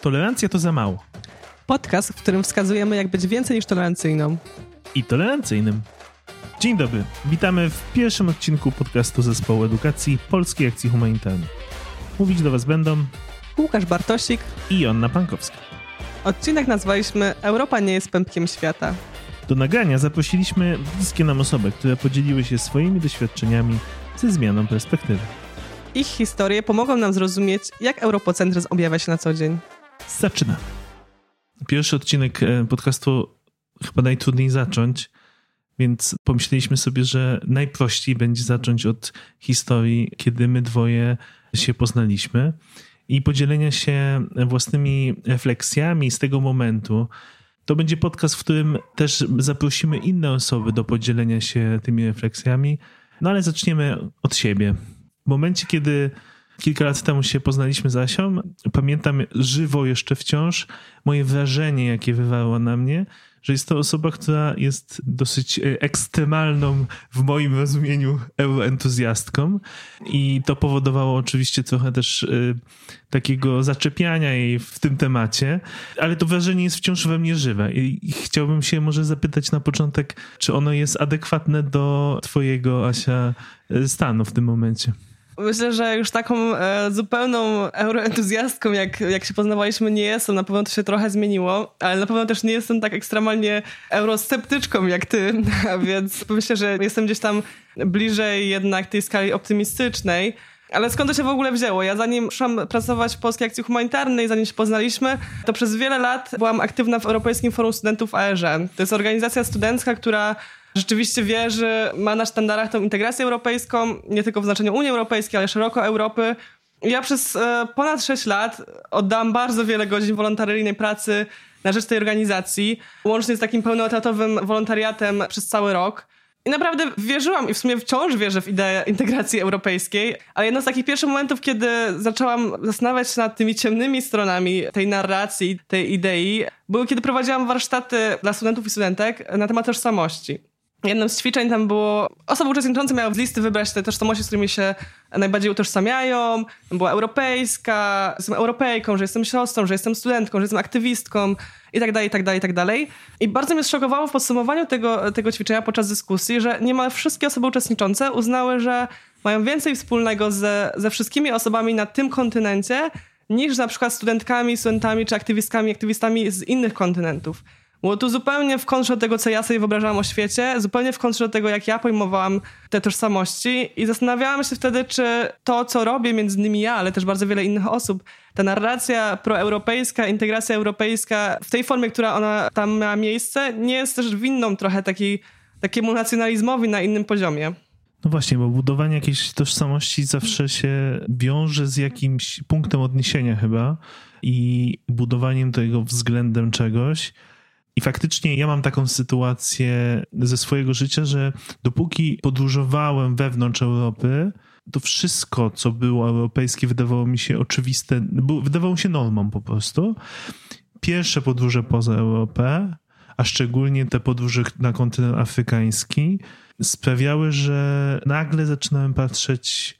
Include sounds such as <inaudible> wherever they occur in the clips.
Tolerancja to za mało. Podcast, w którym wskazujemy, jak być więcej niż tolerancyjną. I tolerancyjnym. Dzień dobry. Witamy w pierwszym odcinku podcastu Zespołu Edukacji Polskiej Akcji Humanitarnej. Mówić do Was będą Łukasz Bartosik i Joanna Pankowska. Odcinek nazwaliśmy Europa nie jest pępkiem świata. Do nagrania zaprosiliśmy bliskie nam osoby, które podzieliły się swoimi doświadczeniami ze zmianą perspektywy. Ich historie pomogą nam zrozumieć, jak europocentryzm objawia się na co dzień. Zaczynamy. Pierwszy odcinek e, podcastu chyba najtrudniej zacząć, więc pomyśleliśmy sobie, że najprościej będzie zacząć od historii, kiedy my dwoje się poznaliśmy i podzielenia się własnymi refleksjami z tego momentu. To będzie podcast, w którym też zaprosimy inne osoby do podzielenia się tymi refleksjami, no ale zaczniemy od siebie. W momencie, kiedy kilka lat temu się poznaliśmy z Asią, pamiętam żywo jeszcze wciąż moje wrażenie, jakie wywarła na mnie, że jest to osoba, która jest dosyć e, ekstremalną w moim rozumieniu euroentuzjastką. I to powodowało oczywiście trochę też y, takiego zaczepiania jej w tym temacie, ale to wrażenie jest wciąż we mnie żywe. I, i chciałbym się może zapytać na początek, czy ono jest adekwatne do twojego, Asia, e, stanu w tym momencie. Myślę, że już taką e, zupełną euroentuzjastką, jak, jak się poznawaliśmy, nie jestem. Na pewno to się trochę zmieniło, ale na pewno też nie jestem tak ekstremalnie eurosceptyczką jak ty, <laughs> więc myślę, że jestem gdzieś tam bliżej jednak tej skali optymistycznej. Ale skąd to się w ogóle wzięło? Ja zanim szłam pracować w Polskiej Akcji Humanitarnej, zanim się poznaliśmy, to przez wiele lat byłam aktywna w Europejskim Forum Studentów ARN. To jest organizacja studencka, która rzeczywiście wierzy, ma na sztandarach tą integrację europejską, nie tylko w znaczeniu Unii Europejskiej, ale szeroko Europy. Ja przez e, ponad 6 lat oddałam bardzo wiele godzin wolontaryjnej pracy na rzecz tej organizacji, łącznie z takim pełnoetatowym wolontariatem przez cały rok. I naprawdę wierzyłam i w sumie wciąż wierzę w ideę integracji europejskiej, ale jedno z takich pierwszych momentów, kiedy zaczęłam zastanawiać się nad tymi ciemnymi stronami tej narracji, tej idei, były kiedy prowadziłam warsztaty dla studentów i studentek na temat tożsamości. Jednym z ćwiczeń tam było, osoby uczestniczące miały z listy wybrać te tożsamości, z którymi się najbardziej utożsamiają. Była europejska, jestem Europejką, że jestem siostrą, że jestem studentką, że jestem aktywistką i tak dalej, i tak dalej, i tak dalej. I bardzo mnie zszokowało w podsumowaniu tego, tego ćwiczenia podczas dyskusji, że niemal wszystkie osoby uczestniczące uznały, że mają więcej wspólnego ze, ze wszystkimi osobami na tym kontynencie niż na przykład studentkami, studentami czy aktywistkami, aktywistami z innych kontynentów. Było to zupełnie w kontrze do tego, co ja sobie wyobrażałam o świecie, zupełnie w kontrze do tego, jak ja pojmowałam te tożsamości i zastanawiałam się wtedy, czy to, co robię, między innymi ja, ale też bardzo wiele innych osób, ta narracja proeuropejska, integracja europejska w tej formie, która ona tam miała miejsce, nie jest też winną trochę takiej, takiemu nacjonalizmowi na innym poziomie. No właśnie, bo budowanie jakiejś tożsamości zawsze się wiąże z jakimś punktem odniesienia chyba i budowaniem tego względem czegoś. I faktycznie ja mam taką sytuację ze swojego życia, że dopóki podróżowałem wewnątrz Europy, to wszystko, co było europejskie, wydawało mi się oczywiste, wydawało się normą po prostu. Pierwsze podróże poza Europę, a szczególnie te podróże na kontynent afrykański, sprawiały, że nagle zaczynałem patrzeć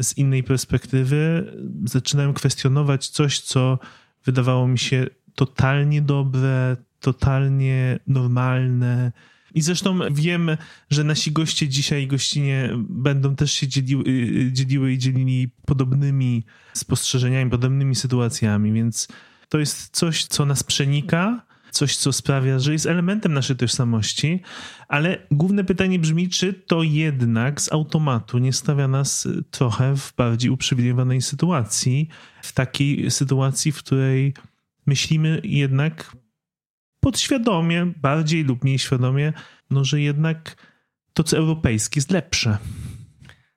z innej perspektywy, zaczynałem kwestionować coś, co wydawało mi się totalnie dobre, totalnie normalne. I zresztą wiem, że nasi goście dzisiaj gościnie będą też się dzieliły, dzieliły i dzielili podobnymi spostrzeżeniami, podobnymi sytuacjami, więc to jest coś, co nas przenika, coś, co sprawia, że jest elementem naszej tożsamości, ale główne pytanie brzmi, czy to jednak z automatu nie stawia nas trochę w bardziej uprzywilejowanej sytuacji, w takiej sytuacji, w której myślimy jednak podświadomie, bardziej lub mniej świadomie, no, że jednak to, co europejskie, jest lepsze.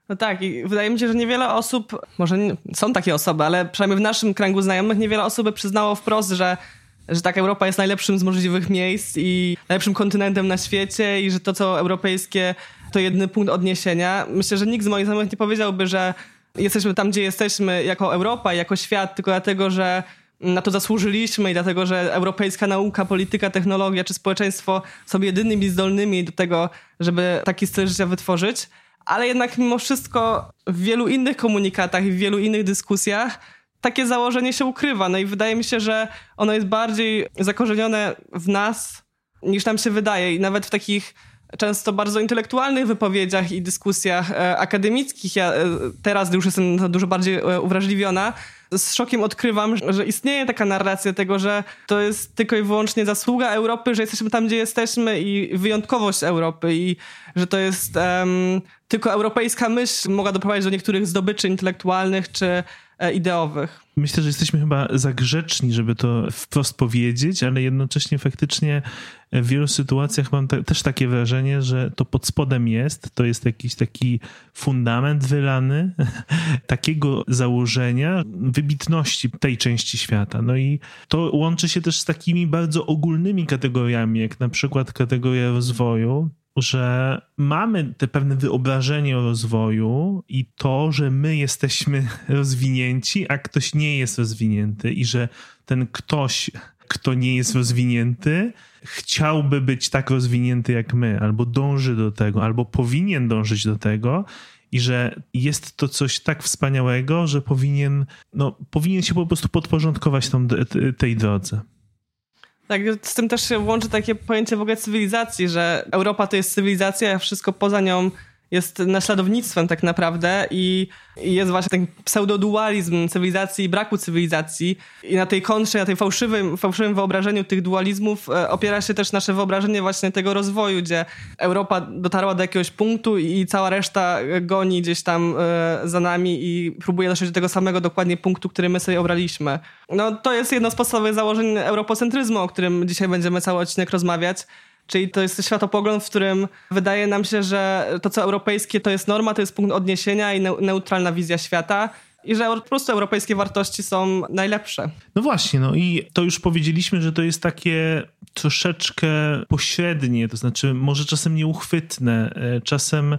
No tak, i wydaje mi się, że niewiele osób, może nie, są takie osoby, ale przynajmniej w naszym kręgu znajomych niewiele osób przyznało wprost, że, że tak Europa jest najlepszym z możliwych miejsc i najlepszym kontynentem na świecie i że to, co europejskie, to jedyny punkt odniesienia. Myślę, że nikt z moich znajomych nie powiedziałby, że jesteśmy tam, gdzie jesteśmy jako Europa, jako świat, tylko dlatego, że na to zasłużyliśmy i dlatego, że europejska nauka, polityka, technologia czy społeczeństwo są jedynymi zdolnymi do tego, żeby taki styl życia wytworzyć. Ale jednak mimo wszystko w wielu innych komunikatach i w wielu innych dyskusjach takie założenie się ukrywa. No i wydaje mi się, że ono jest bardziej zakorzenione w nas niż nam się wydaje. I nawet w takich często bardzo intelektualnych wypowiedziach i dyskusjach e, akademickich, ja e, teraz już jestem dużo bardziej e, uwrażliwiona, z szokiem odkrywam, że istnieje taka narracja tego, że to jest tylko i wyłącznie zasługa Europy, że jesteśmy tam, gdzie jesteśmy i wyjątkowość Europy i że to jest um, tylko europejska myśl mogła doprowadzić do niektórych zdobyczy intelektualnych czy ideowych. Myślę, że jesteśmy chyba za grzeczni, żeby to wprost powiedzieć, ale jednocześnie faktycznie w wielu sytuacjach mam te, też takie wrażenie, że to pod spodem jest, to jest jakiś taki fundament wylany <laughs> takiego założenia wybitności tej części świata. No i to łączy się też z takimi bardzo ogólnymi kategoriami, jak na przykład kategoria rozwoju, że mamy te pewne wyobrażenie o rozwoju i to, że my jesteśmy <laughs> rozwinięci, a ktoś nie jest rozwinięty i że ten ktoś, kto nie jest rozwinięty, chciałby być tak rozwinięty jak my, albo dąży do tego, albo powinien dążyć do tego. I że jest to coś tak wspaniałego, że powinien, no, powinien się po prostu podporządkować tą, tej drodze. Tak, z tym też się łączy takie pojęcie w ogóle cywilizacji, że Europa to jest cywilizacja, a wszystko poza nią jest naśladownictwem tak naprawdę i jest właśnie ten pseudodualizm cywilizacji i braku cywilizacji i na tej kontrze, na tej fałszywym, fałszywym wyobrażeniu tych dualizmów e, opiera się też nasze wyobrażenie właśnie tego rozwoju, gdzie Europa dotarła do jakiegoś punktu i cała reszta goni gdzieś tam e, za nami i próbuje dotrzeć do tego samego dokładnie punktu, który my sobie obraliśmy. No to jest jedno z podstawowych założeń europocentryzmu, o którym dzisiaj będziemy cały odcinek rozmawiać. Czyli to jest światopogląd, w którym wydaje nam się, że to, co europejskie, to jest norma, to jest punkt odniesienia i neutralna wizja świata i że po prostu europejskie wartości są najlepsze. No właśnie, no i to już powiedzieliśmy, że to jest takie troszeczkę pośrednie, to znaczy może czasem nieuchwytne, e, czasem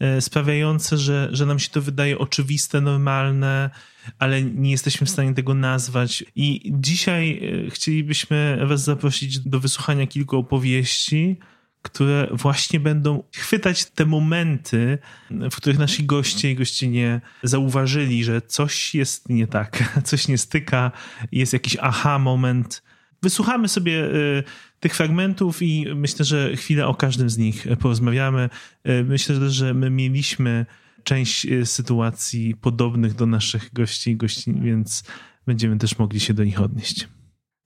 e, sprawiające, że, że nam się to wydaje oczywiste, normalne, ale nie jesteśmy w stanie tego nazwać. I dzisiaj e, chcielibyśmy Was zaprosić do wysłuchania kilku opowieści, które właśnie będą chwytać te momenty, w których nasi goście i gościnie zauważyli, że coś jest nie tak, <laughs> coś nie styka, jest jakiś aha moment. Wysłuchamy sobie e, tych fragmentów i myślę, że chwilę o każdym z nich porozmawiamy. E, myślę, że my mieliśmy część e, sytuacji podobnych do naszych gości i gościń, więc będziemy też mogli się do nich odnieść.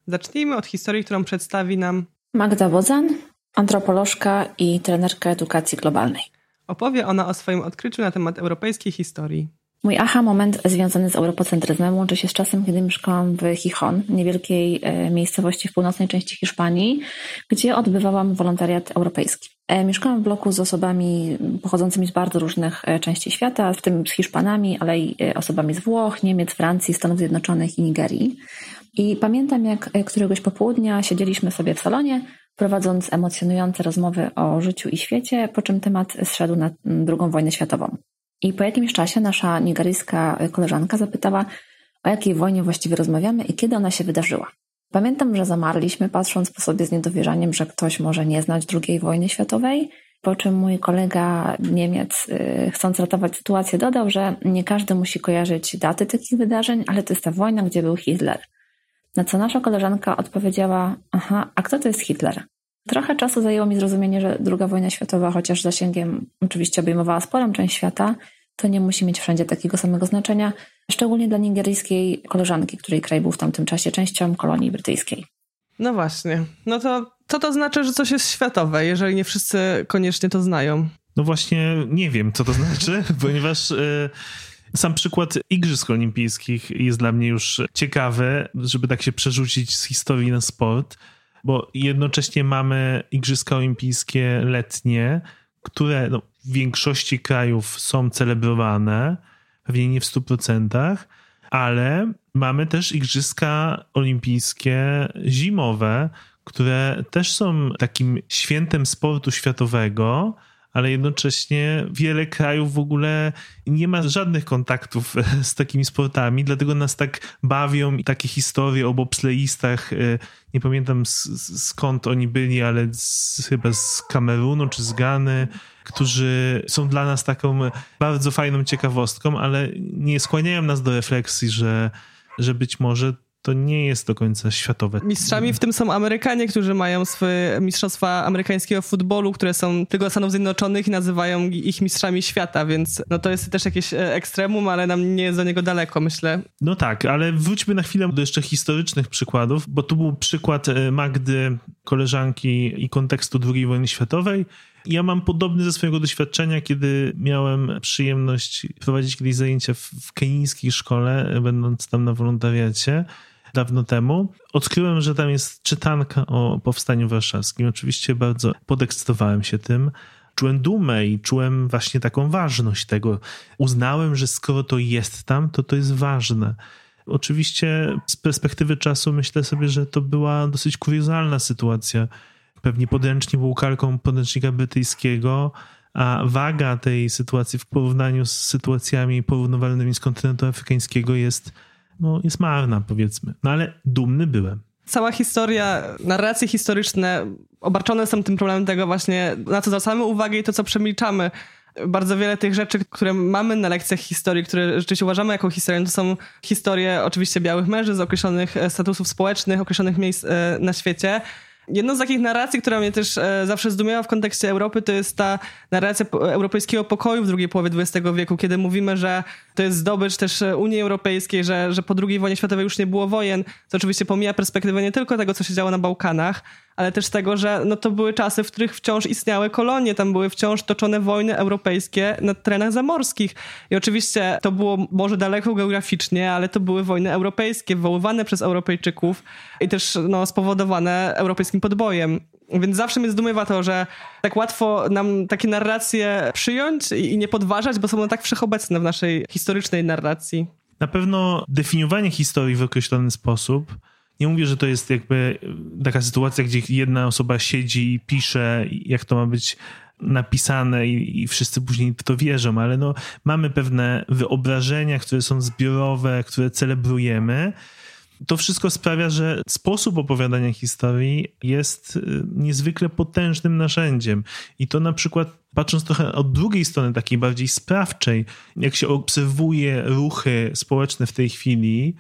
Zacznijmy od historii, którą przedstawi nam Magda Wodzan, antropolożka i trenerka edukacji globalnej. Opowie ona o swoim odkryciu na temat europejskiej historii. Mój aha moment związany z europocentryzmem łączy się z czasem, kiedy mieszkałam w Chichon, niewielkiej e, miejscowości w północnej części Hiszpanii, gdzie odbywałam wolontariat europejski. E, mieszkałam w bloku z osobami pochodzącymi z bardzo różnych e, części świata, w tym z Hiszpanami, ale i osobami z Włoch, Niemiec, Francji, Stanów Zjednoczonych i Nigerii. I pamiętam, jak któregoś popołudnia siedzieliśmy sobie w salonie, prowadząc emocjonujące rozmowy o życiu i świecie, po czym temat zszedł na II wojnę światową. I po jakimś czasie nasza nigeryjska koleżanka zapytała, o jakiej wojnie właściwie rozmawiamy i kiedy ona się wydarzyła. Pamiętam, że zamarliśmy, patrząc po sobie z niedowierzaniem, że ktoś może nie znać II wojny światowej, po czym mój kolega Niemiec, y, chcąc ratować sytuację, dodał, że nie każdy musi kojarzyć daty takich wydarzeń, ale to jest ta wojna, gdzie był Hitler. Na co nasza koleżanka odpowiedziała: Aha, a kto to jest Hitler? Trochę czasu zajęło mi zrozumienie, że II wojna światowa, chociaż zasięgiem oczywiście obejmowała sporą część świata, to nie musi mieć wszędzie takiego samego znaczenia, szczególnie dla nigeryjskiej koleżanki, której kraj był w tamtym czasie częścią kolonii brytyjskiej. No właśnie. No to co to znaczy, że coś jest światowe, jeżeli nie wszyscy koniecznie to znają? No właśnie nie wiem, co to znaczy, <laughs> ponieważ... Yy... Sam przykład Igrzysk Olimpijskich jest dla mnie już ciekawy, żeby tak się przerzucić z historii na sport bo jednocześnie mamy Igrzyska Olimpijskie letnie, które no, w większości krajów są celebrowane, pewnie nie w 100%, ale mamy też Igrzyska Olimpijskie zimowe, które też są takim świętem sportu światowego ale jednocześnie wiele krajów w ogóle nie ma żadnych kontaktów z takimi sportami, dlatego nas tak bawią takie historie o bobsleistach. E, nie pamiętam skąd oni byli, ale z, chyba z Kamerunu czy z Gany, którzy są dla nas taką bardzo fajną ciekawostką, ale nie skłaniają nas do refleksji, że że być może to nie jest do końca światowe. Mistrzami w tym są Amerykanie, którzy mają swoje mistrzostwa amerykańskiego futbolu, które są tylko Stanów Zjednoczonych i nazywają ich mistrzami świata, więc no to jest też jakieś e, ekstremum, ale nam nie jest do niego daleko, myślę. No tak, ale wróćmy na chwilę do jeszcze historycznych przykładów, bo tu był przykład e, Magdy, koleżanki i kontekstu II wojny światowej. Ja mam podobny ze swojego doświadczenia, kiedy miałem przyjemność prowadzić kiedyś zajęcia w kenijskiej szkole, będąc tam na wolontariacie dawno temu. Odkryłem, że tam jest czytanka o powstaniu warszawskim. Oczywiście bardzo podekscytowałem się tym. Czułem dumę i czułem właśnie taką ważność tego. Uznałem, że skoro to jest tam, to to jest ważne. Oczywiście z perspektywy czasu myślę sobie, że to była dosyć kuriozalna sytuacja. Pewnie podręcznik był kalką podręcznika brytyjskiego, a waga tej sytuacji w porównaniu z sytuacjami porównywalnymi z kontynentu afrykańskiego jest no, jest marna, powiedzmy. No ale dumny byłem. Cała historia, narracje historyczne obarczone są tym problemem tego właśnie, na co zwracamy uwagę i to, co przemilczamy. Bardzo wiele tych rzeczy, które mamy na lekcjach historii, które rzeczywiście uważamy jako historię, to są historie oczywiście białych mężczyzn, określonych e, statusów społecznych, określonych miejsc e, na świecie, Jedną z takich narracji, która mnie też e, zawsze zdumiała w kontekście Europy, to jest ta narracja europejskiego pokoju w drugiej połowie XX wieku, kiedy mówimy, że to jest zdobycz też Unii Europejskiej, że, że po II wojnie światowej już nie było wojen, co oczywiście pomija perspektywę nie tylko tego, co się działo na Bałkanach, ale też tego, że no to były czasy, w których wciąż istniały kolonie, tam były wciąż toczone wojny europejskie na terenach zamorskich. I oczywiście to było może daleko geograficznie, ale to były wojny europejskie, wywoływane przez Europejczyków i też no, spowodowane europejskim podbojem. Więc zawsze mnie zdumiewa to, że tak łatwo nam takie narracje przyjąć i nie podważać, bo są one tak wszechobecne w naszej historycznej narracji. Na pewno definiowanie historii w określony sposób nie mówię, że to jest jakby taka sytuacja, gdzie jedna osoba siedzi i pisze, jak to ma być napisane i, i, wszyscy później w to wierzą, ale no, mamy pewne wyobrażenia, które są zbiorowe, które celebrujemy. To wszystko sprawia, że sposób opowiadania historii jest y, niezwykle potężnym narzędziem. I to na przykład, patrząc trochę od drugiej strony, takiej bardziej sprawczej, jak się obserwuje ruchy społeczne w tej chwili,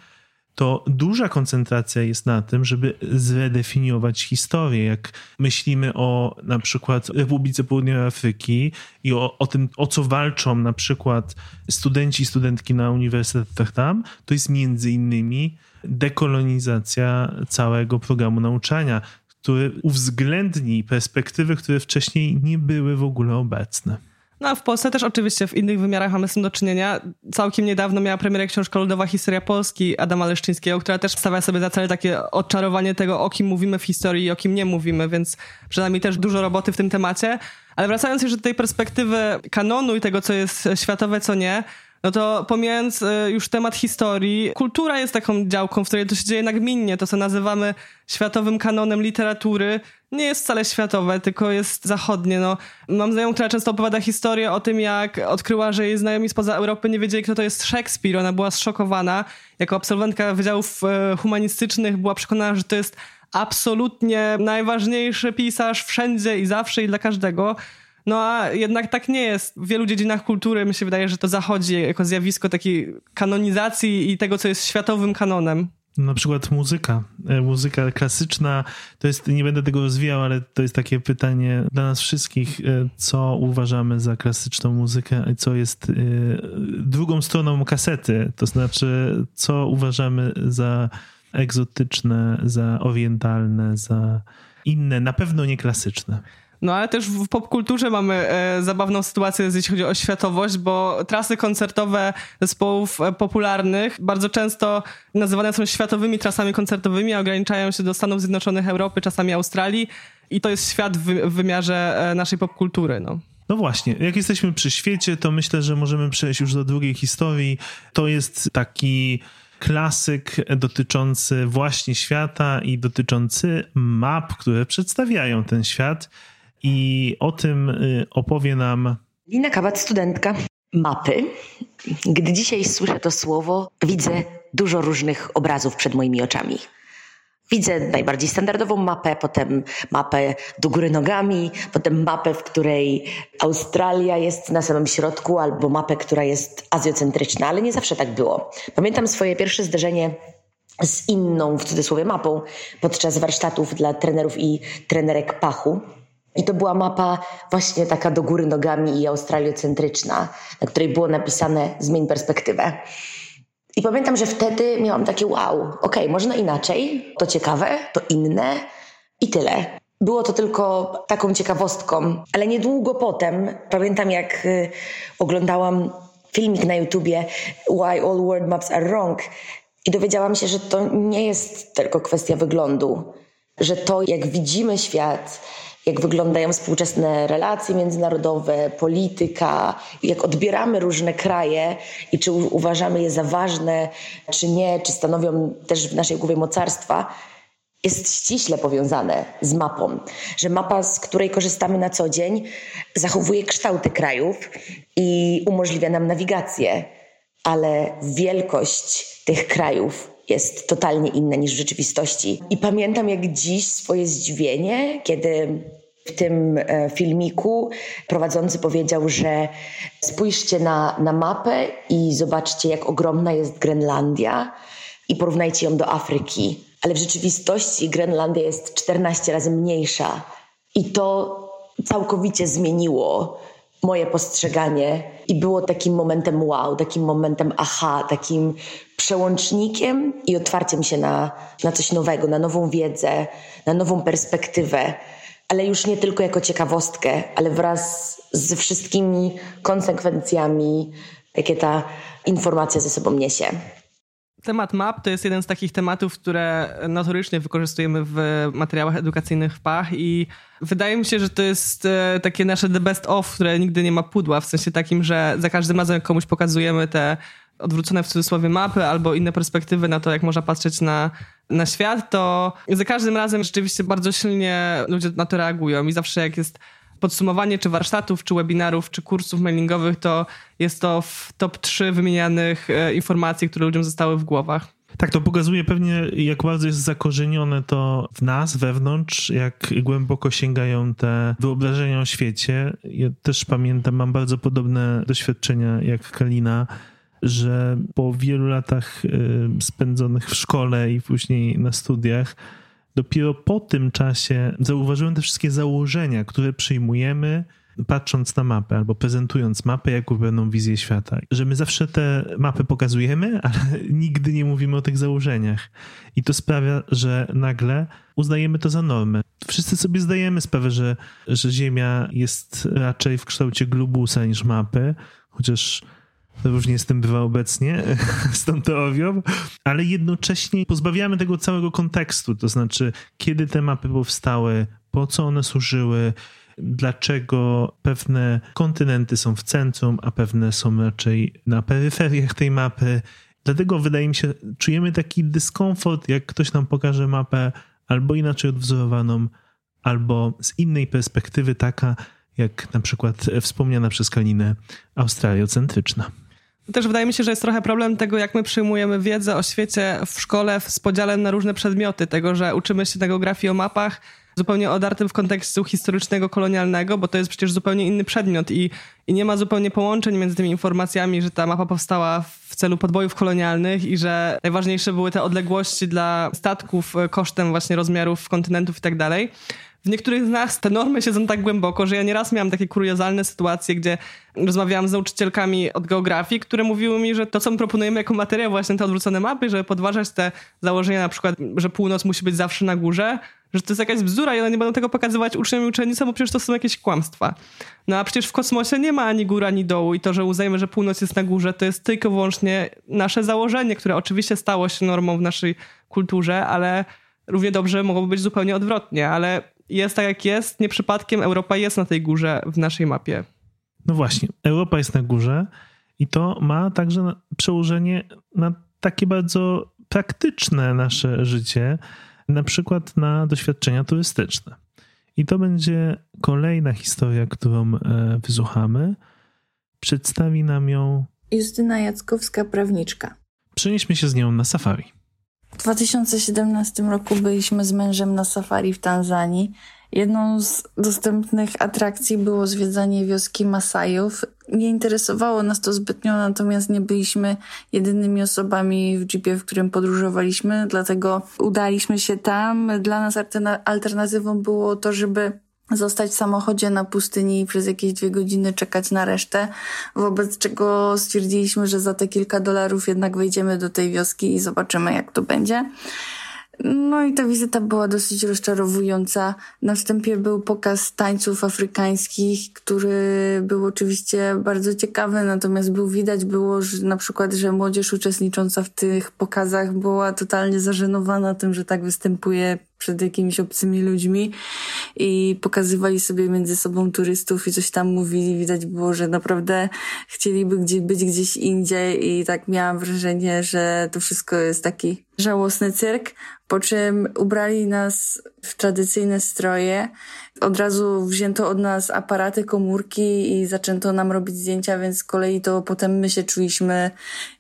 to duża koncentracja jest na tym, żeby zredefiniować historię. Jak myślimy o na przykład Republice Południowej Afryki i o, o tym, o co walczą na przykład studenci i studentki na uniwersytetach tam, to jest między innymi dekolonizacja całego programu nauczania, który uwzględni perspektywy, które wcześniej nie były w ogóle obecne. No a w Polsce też oczywiście w innych wymiarach mamy z tym do czynienia. Całkiem niedawno miała premierę książka Ludowa Historia Polski Adama Leszczyńskiego, która też stawia sobie za cel takie odczarowanie tego, o kim mówimy w historii i o kim nie mówimy, więc przynajmniej też dużo roboty w tym temacie. Ale wracając już do tej perspektywy kanonu i tego, co jest światowe, co nie, no to pomijając e, już temat historii, kultura jest taką działką, w której to się dzieje nagminnie. To, co nazywamy światowym kanonem literatury, nie jest wcale światowe, tylko jest zachodnie. No, mam znajomą, która często opowiada historię o tym, jak odkryła, że jej znajomi spoza Europy nie wiedzieli, kto to jest Szekspir. Ona była zszokowana. Jako absolwentka wydziałów e, humanistycznych była przekonana, że to jest absolutnie najważniejszy pisarz wszędzie i zawsze i dla każdego. No a jednak tak nie jest. W wielu dziedzinach kultury mi się wydaje, że to zachodzi jako zjawisko takiej kanonizacji i tego, co jest światowym kanonem. Na przykład muzyka. E, muzyka klasyczna, to jest, nie będę tego rozwijał, ale to jest takie pytanie dla nas wszystkich, e, co uważamy za klasyczną muzykę, a co jest e, drugą stroną kasety, to znaczy, co uważamy za egzotyczne, za orientalne, za inne, na pewno nie klasyczne. No ale też w popkulturze mamy e, zabawną sytuację, jeśli chodzi o światowość, bo trasy koncertowe zespołów e, popularnych bardzo często nazywane są światowymi trasami koncertowymi, a ograniczają się do Stanów Zjednoczonych, Europy, czasami Australii i to jest świat w, w wymiarze e, naszej popkultury. No. No właśnie, jak jesteśmy przy świecie, to myślę, że możemy przejść już do drugiej historii. To jest taki klasyk dotyczący właśnie świata i dotyczący map, które przedstawiają ten świat. I o tym y, opowie nam Lina Kawat, studentka mapy. Gdy dzisiaj słyszę to słowo, widzę dużo różnych obrazów przed moimi oczami. Widzę najbardziej standardową mapę, potem mapę do góry nogami, potem mapę, w której Australia jest na samym środku, albo mapę, która jest azjocentryczna, ale nie zawsze tak było. Pamiętam swoje pierwsze zderzenie z inną, w cudzysłowie, mapą podczas warsztatów dla trenerów i trenerek Pachu. I to była mapa właśnie taka do góry nogami i australiocentryczna, na której było napisane zmień perspektywę. I pamiętam, że wtedy miałam takie wow, okej, okay, można inaczej, to ciekawe, to inne i tyle. Było to tylko taką ciekawostką, ale niedługo potem pamiętam, jak y, oglądałam filmik na YouTubie Why All World Maps Are Wrong i dowiedziałam się, że to nie jest tylko kwestia wyglądu, że to, jak widzimy świat, jak wyglądają współczesne relacje międzynarodowe, polityka, jak odbieramy różne kraje i czy uważamy je za ważne, czy nie, czy stanowią też w naszej głowie mocarstwa, jest ściśle powiązane z mapą. Że mapa, z której korzystamy na co dzień, zachowuje kształty krajów i umożliwia nam nawigację, ale wielkość tych krajów jest totalnie inna niż w rzeczywistości. I pamiętam jak dziś swoje zdziwienie, kiedy w tym e, filmiku prowadzący powiedział, że spójrzcie na, na mapę i zobaczcie, jak ogromna jest Grenlandia i porównajcie ją do Afryki. Ale w rzeczywistości Grenlandia jest 14 razy mniejsza. I to całkowicie zmieniło moje postrzeganie i było takim momentem wow, takim momentem aha, takim przełącznikiem i otwarciem się na, na coś nowego, na nową wiedzę, na nową perspektywę, ale już nie tylko jako ciekawostkę, ale wraz ze wszystkimi konsekwencjami, jakie ta informacja ze sobą niesie. Temat map to jest jeden z takich tematów, które notorycznie wykorzystujemy w materiałach edukacyjnych w PACH i wydaje mi się, że to jest e, takie nasze the best of, które nigdy nie ma pudła, w sensie takim, że za każdym razem jak komuś pokazujemy te odwrócone w cudzysłowie mapy albo inne perspektywy na to, jak można patrzeć na, na świat, to za każdym razem rzeczywiście bardzo silnie ludzie na to reagują i zawsze jak jest podsumowanie czy warsztatów, czy webinarów, czy kursów mailingowych, to jest to w top 3 wymienianych e, informacji, które ludziom zostały w głowach. Tak, to pokazuje pewnie, jak bardzo jest zakorzenione to w nas, wewnątrz, jak głęboko sięgają te wyobrażenia o świecie. Ja też pamiętam, mam bardzo podobne doświadczenia jak Kalina, że po wielu latach e, spędzonych w szkole i później na studiach, Dopiero po tym czasie zauważyłem te wszystkie założenia, które przyjmujemy, patrząc na mapę albo prezentując mapę jako pewną wizję świata. Że my zawsze te mapy pokazujemy, <laughs> ale nigdy nie mówimy o tych założeniach. I to sprawia, że nagle uznajemy to za normę. Wszyscy sobie zdajemy sprawę, że, że Ziemia jest raczej w kształcie globusa niż mapy, chociaż różnie z tym bywa obecnie, <laughs> z tą teorią, ale jednocześnie pozbawiamy tego całego kontekstu, to znaczy kiedy te mapy powstały, po co one służyły, dlaczego pewne kontynenty są w centrum, a pewne są raczej na peryferiach tej mapy. Dlatego wydaje mi się, czujemy taki dyskomfort, jak ktoś nam pokaże mapę albo inaczej odwzorowaną, albo z innej perspektywy taka, jak na przykład wspomniana przez Kalinę australiocentryczna. Też wydaje mi się, że jest trochę problem tego, jak my przyjmujemy wiedzę o świecie w szkole z podziałem na różne przedmioty. Tego, że uczymy się na geografii o mapach, zupełnie odartym w kontekście historycznego, kolonialnego, bo to jest przecież zupełnie inny przedmiot i, i nie ma zupełnie połączeń między tymi informacjami, że ta mapa powstała w celu podbojów kolonialnych i że najważniejsze były te odległości dla statków kosztem właśnie rozmiarów kontynentów i tak dalej w niektórych z nas te normy siedzą tak głęboko, że ja nieraz miałam takie kuriozalne sytuacje, gdzie rozmawiałam z nauczycielkami od geografii, które mówiły mi, że to, co my proponujemy jako materiał, właśnie te odwrócone mapy, żeby podważać te założenia, na przykład, że północ musi być zawsze na górze, że to jest jakaś bzdura i one nie będą tego pokazywać uczniom i uczennicom, bo przecież to są jakieś kłamstwa. No a przecież w kosmosie nie ma ani góry, ani dołu i to, że uznajemy, że północ jest na górze, to jest tylko wyłącznie nasze założenie, które oczywiście stało się normą w naszej kulturze, ale równie dobrze mogłoby być zupełnie odwrotnie, ale jest tak jak jest, nie przypadkiem Europa jest na tej górze w naszej mapie. No właśnie, Europa jest na górze i to ma także przełożenie na takie bardzo praktyczne nasze życie, na przykład na doświadczenia turystyczne. I to będzie kolejna historia, którą e, wysłuchamy. Przedstawi nam ją Justyna Jackowska, prawniczka. Przenieśmy się z nią na safari. W 2017 roku byliśmy z mężem na safari w Tanzanii. Jedną z dostępnych atrakcji było zwiedzanie wioski Masajów. Nie interesowało nas to zbytnio, natomiast nie byliśmy jedynymi osobami w jeepie, w którym podróżowaliśmy, dlatego udaliśmy się tam. Dla nas alternatywą było to, żeby zostać w samochodzie na pustyni i przez jakieś dwie godziny czekać na resztę, wobec czego stwierdziliśmy, że za te kilka dolarów jednak wejdziemy do tej wioski i zobaczymy, jak to będzie. No i ta wizyta była dosyć rozczarowująca. Na wstępie był pokaz tańców afrykańskich, który był oczywiście bardzo ciekawy, natomiast był widać było, że na przykład, że młodzież uczestnicząca w tych pokazach była totalnie zażenowana tym, że tak występuje przed jakimiś obcymi ludźmi i pokazywali sobie między sobą turystów i coś tam mówili. Widać było, że naprawdę chcieliby gdzieś, być gdzieś indziej i tak miałam wrażenie, że to wszystko jest taki żałosny cyrk, po czym ubrali nas w tradycyjne stroje. Od razu wzięto od nas aparaty, komórki i zaczęto nam robić zdjęcia, więc z kolei to potem my się czuliśmy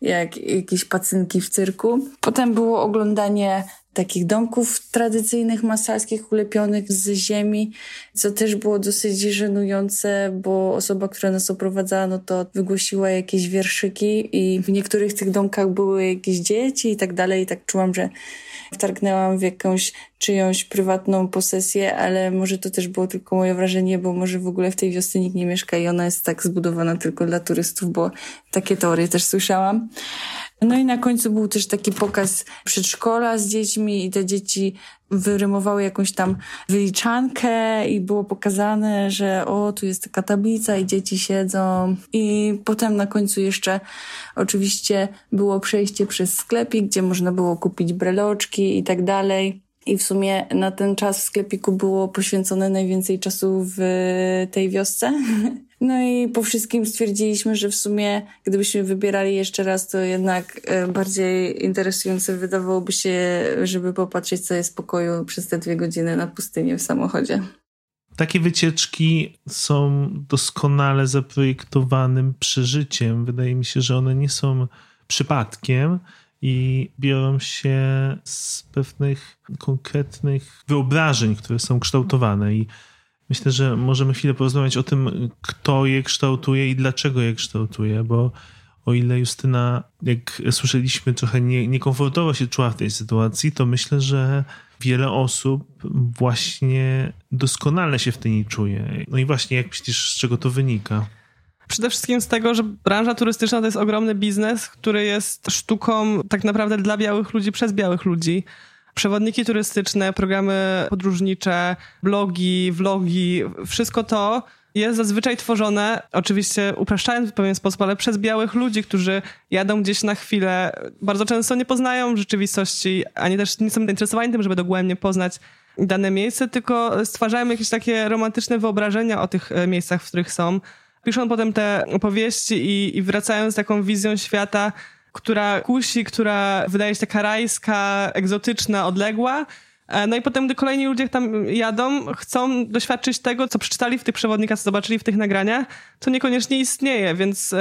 jak jakieś pacynki w cyrku. Potem było oglądanie takich domków tradycyjnych masalskich ulepionych z ziemi, co też było dosyć żenujące, bo osoba, która nas oprowadzała, no to wygłosiła jakieś wierszyki i w niektórych tych domkach były jakieś dzieci i tak dalej i tak czułam, że wtargnęłam w jakąś czyjąś prywatną posesję, ale może to też było tylko moje wrażenie, bo może w ogóle w tej wiosce nikt nie mieszka i ona jest tak zbudowana tylko dla turystów, bo takie teorie też słyszałam. No i na końcu był też taki pokaz przedszkola z dziećmi i te dzieci wyrymowały jakąś tam wyliczankę i było pokazane, że o, tu jest taka tablica i dzieci siedzą. I potem na końcu jeszcze oczywiście było przejście przez sklepik, gdzie można było kupić breloczki i tak dalej. I w sumie na ten czas w sklepiku było poświęcone najwięcej czasu w tej wiosce. <laughs> No i po wszystkim stwierdziliśmy, że w sumie gdybyśmy wybierali jeszcze raz, to jednak e, bardziej interesujące wydawałoby się, żeby popatrzeć, co jest w pokoju przez te dwie godziny na pustyni w samochodzie. Takie wycieczki są doskonale zaprojektowanym przeżyciem. Wydaje mi się, że one nie są przypadkiem i biorą się z pewnych konkretnych wyobrażeń, które są kształtowane. I myślę, że możemy chwilę porozmawiać o tym, kto je kształtuje i dlaczego je kształtuje, bo o ile Justyna, jak słyszeliśmy, trochę nie, niekomfortowo się czuła w tej sytuacji, to myślę, że wiele osób właśnie doskonale się w tej czuje. No i właśnie, jak myślisz, z czego to wynika? Przede wszystkim z tego, że branża turystyczna to jest ogromny biznes, który jest sztuką tak naprawdę dla białych ludzi przez białych ludzi. Przewodniki turystyczne, programy podróżnicze, blogi, vlogi, wszystko to jest zazwyczaj tworzone, oczywiście upraszczając w pewien sposób, ale przez białych ludzi, którzy jadą gdzieś na chwilę, bardzo często nie poznają rzeczywistości, ani też nie są zainteresowani tym, żeby dogłębnie poznać dane miejsce, tylko stwarzają jakieś takie romantyczne wyobrażenia o tych e, miejscach, w których są piszą potem te opowieści i, i wracają z taką wizją świata, która kusi, która wydaje się taka rajska, egzotyczna, odległa. E, no i potem, gdy kolejni ludzie tam jadą, chcą doświadczyć tego, co przeczytali w tych przewodnikach, co zobaczyli w tych nagraniach, co niekoniecznie istnieje, więc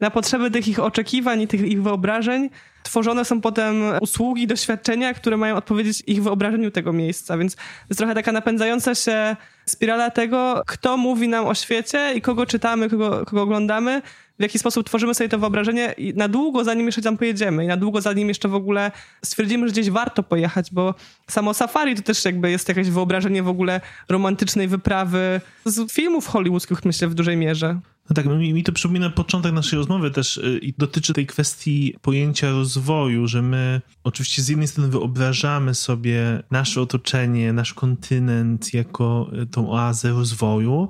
na potrzeby tych ich oczekiwań i tych ich wyobrażeń tworzone są potem usługi, doświadczenia, które mają odpowiedzieć ich wyobrażeniu tego miejsca, więc to jest trochę taka napędzająca się spirala tego, kto mówi nam o świecie i kogo czytamy, kogo, kogo oglądamy, w jaki sposób tworzymy sobie to wyobrażenie i na długo zanim jeszcze tam pojedziemy i na długo zanim jeszcze w ogóle stwierdzimy, że gdzieś warto pojechać, bo samo safari to też jakby jest jakieś wyobrażenie w ogóle romantycznej wyprawy z filmów hollywoodzkich, myślę, w dużej mierze. No tak, mi, mi to przypomina początek naszej rozmowy też y, i dotyczy tej kwestii pojęcia rozwoju, że my oczywiście z jednej strony wyobrażamy sobie nasze otoczenie, nasz kontynent jako y, tą oazę rozwoju,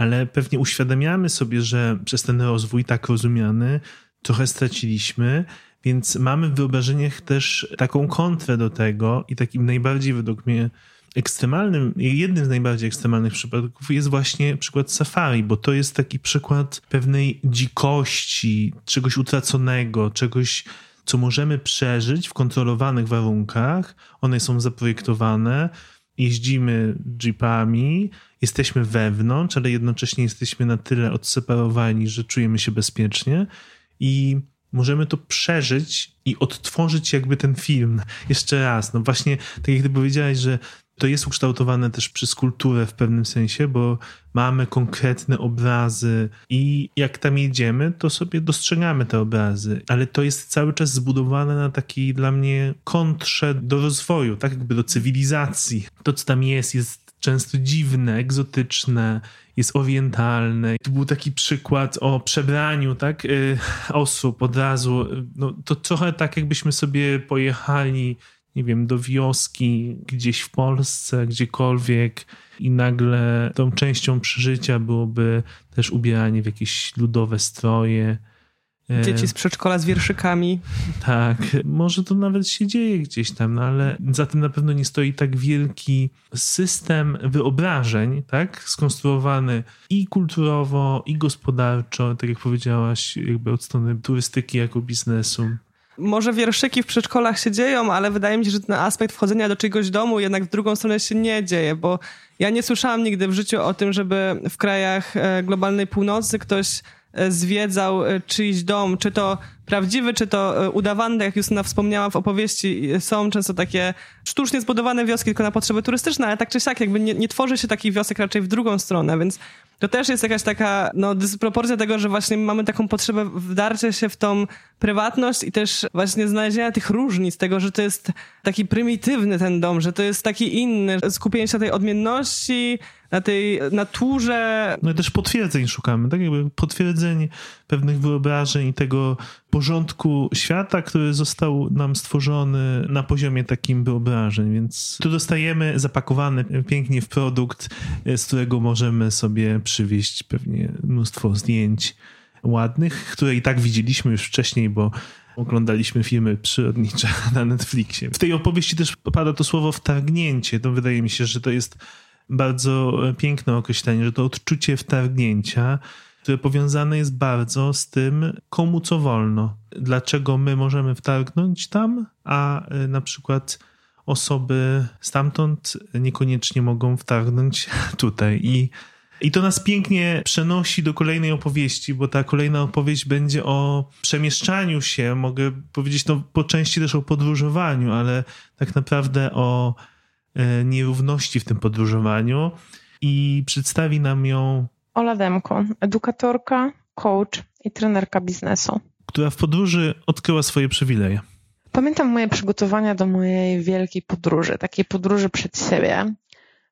ale pewnie uświadamiamy sobie, że przez ten rozwój tak rozumiany trochę straciliśmy, więc mamy w wyobrażeniach też taką kontrę do tego i takim najbardziej według mnie ekstremalnym, jednym z najbardziej ekstremalnych przypadków jest właśnie przykład safari, bo to jest taki przykład pewnej dzikości, czegoś utraconego, czegoś, co możemy przeżyć w kontrolowanych warunkach. One są zaprojektowane, jeździmy jeepami, jesteśmy wewnątrz, ale jednocześnie jesteśmy na tyle odseparowani, że czujemy się bezpiecznie i możemy to przeżyć i odtworzyć jakby ten film jeszcze raz. No właśnie, tak jak ty powiedziałeś, że to jest ukształtowane też przez kulturę w pewnym sensie, bo mamy konkretne obrazy i jak tam jedziemy, to sobie dostrzegamy te obrazy, ale to jest cały czas zbudowane na takiej dla mnie kontrze do rozwoju, tak jakby do cywilizacji. To, co tam jest, jest często dziwne, egzotyczne, jest orientalne. Tu był taki przykład o przebraniu tak, y, osób od razu. No, to trochę tak, jakbyśmy sobie pojechali nie wiem, do wioski gdzieś w Polsce, gdziekolwiek i nagle tą częścią przeżycia byłoby też ubieranie w jakieś ludowe stroje. E, Dzieci z przedszkola z wierszykami. Tak, może to nawet się dzieje gdzieś tam, no ale za tym na pewno nie stoi tak wielki system wyobrażeń, tak, skonstruowany i kulturowo, i gospodarczo, tak jak powiedziałaś, jakby od strony turystyki jako biznesu może wierszyki w przedszkolach się dzieją, ale wydaje mi się, że ten aspekt wchodzenia do czyjegoś domu jednak w drugą stronę się nie dzieje, bo ja nie słyszałam nigdy w życiu o tym, żeby w krajach e, globalnej północy ktoś e, zwiedzał e, czyjś dom, czy to prawdziwy, czy to udawany, jak Justyna wspomniała w opowieści, są często takie sztucznie zbudowane wioski tylko na potrzeby turystyczne, ale tak czy siak jakby nie, nie tworzy się takich wiosek raczej w drugą stronę, więc to też jest jakaś taka no, dysproporcja tego, że właśnie mamy taką potrzebę wdarcia się w tą prywatność i też właśnie znalezienia tych różnic, tego, że to jest taki prymitywny ten dom, że to jest taki inny, skupienie się na tej odmienności, na tej naturze. No i też potwierdzeń szukamy, tak jakby potwierdzeń pewnych wyobrażeń i tego porządku świata, który został nam stworzony na poziomie takim wyobrażeń, więc tu dostajemy zapakowany pięknie w produkt, z którego możemy sobie przywieźć pewnie mnóstwo zdjęć ładnych, które i tak widzieliśmy już wcześniej, bo oglądaliśmy filmy przyrodnicze <laughs> na Netflixie. W tej opowieści też pada to słowo wtargnięcie. To wydaje mi się, że to jest bardzo piękne określenie, że to odczucie wtargnięcia, które powiązane jest bardzo z tym, komu co wolno. Dlaczego my możemy wtargnąć tam, a e, na przykład osoby stamtąd niekoniecznie mogą wtargnąć <laughs> tutaj. I, I to nas pięknie przenosi do kolejnej opowieści, bo ta kolejna opowieść będzie o przemieszczaniu się, mogę powiedzieć no, po części też o podróżowaniu, ale tak naprawdę o e, nierówności w tym podróżowaniu. I przedstawi nam ją Ola Demko, edukatorka, coach i trenerka biznesu. Która w podróży odkryła swoje przywileje. Pamiętam moje przygotowania do mojej wielkiej podróży, takiej podróży przed siebie.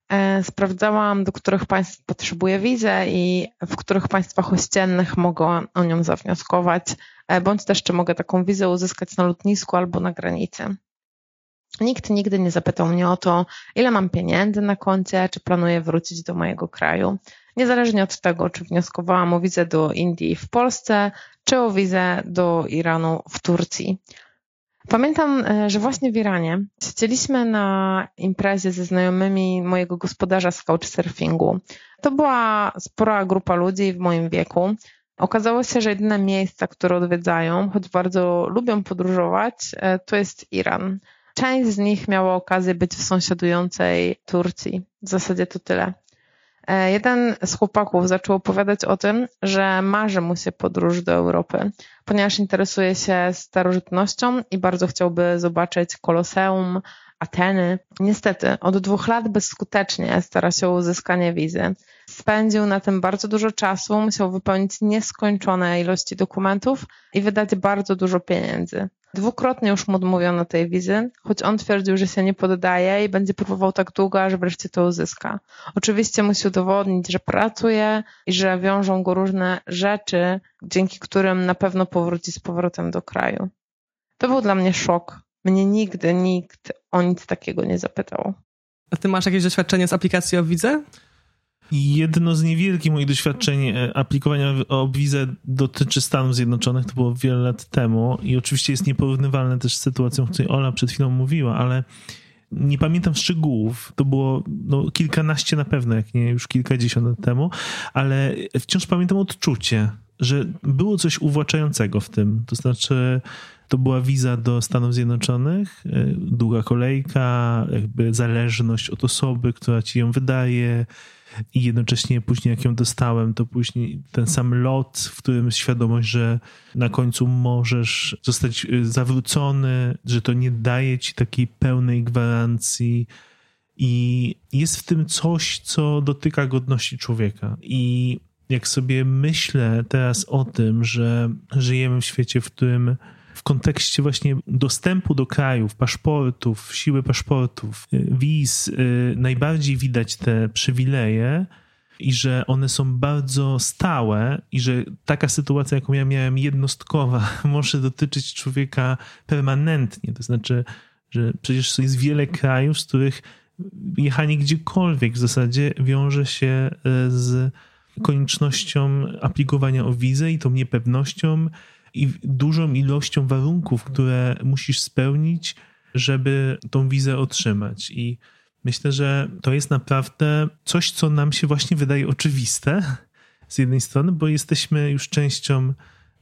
E, sprawdzałam, do których państw potrzebuję wizę i w których państwach ościennych mogę o nią zawnioskować, e, bądź też czy mogę taką wizę uzyskać na lotnisku albo na granicy. Nikt nigdy nie zapytał mnie o to, ile mam pieniędzy na koncie, czy planuję wrócić do mojego kraju. Niezależnie od tego, czy wnioskowałam o wizę do Indii w Polsce, czy o wizę do Iranu w Turcji. Pamiętam, e, że właśnie w Iranie siedzieliśmy na imprezie ze znajomymi mojego gospodarza z couchsurfingu. To była spora grupa ludzi w moim wieku. Okazało się, że jedyne miejsca, które odwiedzają, choć bardzo lubią podróżować, e, to jest Iran. Część z nich miała okazję być w sąsiadującej Turcji. W zasadzie to tyle. E, jeden z chłopaków zaczął opowiadać o tym, że marzy mu się podróż do Europy, ponieważ interesuje się starożytnością i bardzo chciałby zobaczyć Koloseum, Ateny. Niestety, od dwóch lat bezskutecznie stara się o uzyskanie wizy. Spędził na tym bardzo dużo czasu, musiał wypełnić nieskończone ilości dokumentów i wydać bardzo dużo pieniędzy. Dwukrotnie już mu odmówiono tej wizy, choć on twierdził, że się nie poddaje i będzie próbował tak długo, aż wreszcie to uzyska. Oczywiście musi udowodnić, że pracuje i że wiążą go różne rzeczy, dzięki którym na pewno powróci z powrotem do kraju. To był dla mnie szok. Mnie nigdy nikt o nic takiego nie zapytał. A ty masz jakieś doświadczenie z aplikacji o widzę? Jedno z niewielkich moich doświadczeń e, aplikowania o wizę dotyczy Stanów Zjednoczonych. To było wiele lat temu i oczywiście jest nieporównywalne też z sytuacją, o której Ola przed chwilą mówiła, ale nie pamiętam szczegółów. To było no, kilkanaście na pewno, jak nie już kilkadziesiąt lat temu, ale wciąż pamiętam odczucie że było coś uwłaczającego w tym. To znaczy, to była wiza do Stanów Zjednoczonych, e, długa kolejka, jakby zależność od osoby, która ci ją wydaje. I jednocześnie później, jak ją dostałem, to później ten sam lot, w którym świadomość, że na końcu możesz zostać e, zawrócony, że to nie daje ci takiej pełnej gwarancji. I jest w tym coś, co dotyka godności człowieka. I jak sobie myślę teraz o tym, że żyjemy w świecie, w którym w kontekście właśnie dostępu do krajów, paszportów, siły paszportów, wiz, y, najbardziej widać te przywileje i że one są bardzo stałe i że taka sytuacja, jaką ja miałem jednostkowa, <laughs> może dotyczyć człowieka permanentnie. To znaczy, że przecież jest wiele krajów, z których jechanie gdziekolwiek w zasadzie wiąże się y, z koniecznością aplikowania o wizę i tą niepewnością i dużą ilością warunków, które musisz spełnić, żeby tą wizę otrzymać. I myślę, że to jest naprawdę coś, co nam się właśnie wydaje oczywiste z jednej strony, bo jesteśmy już częścią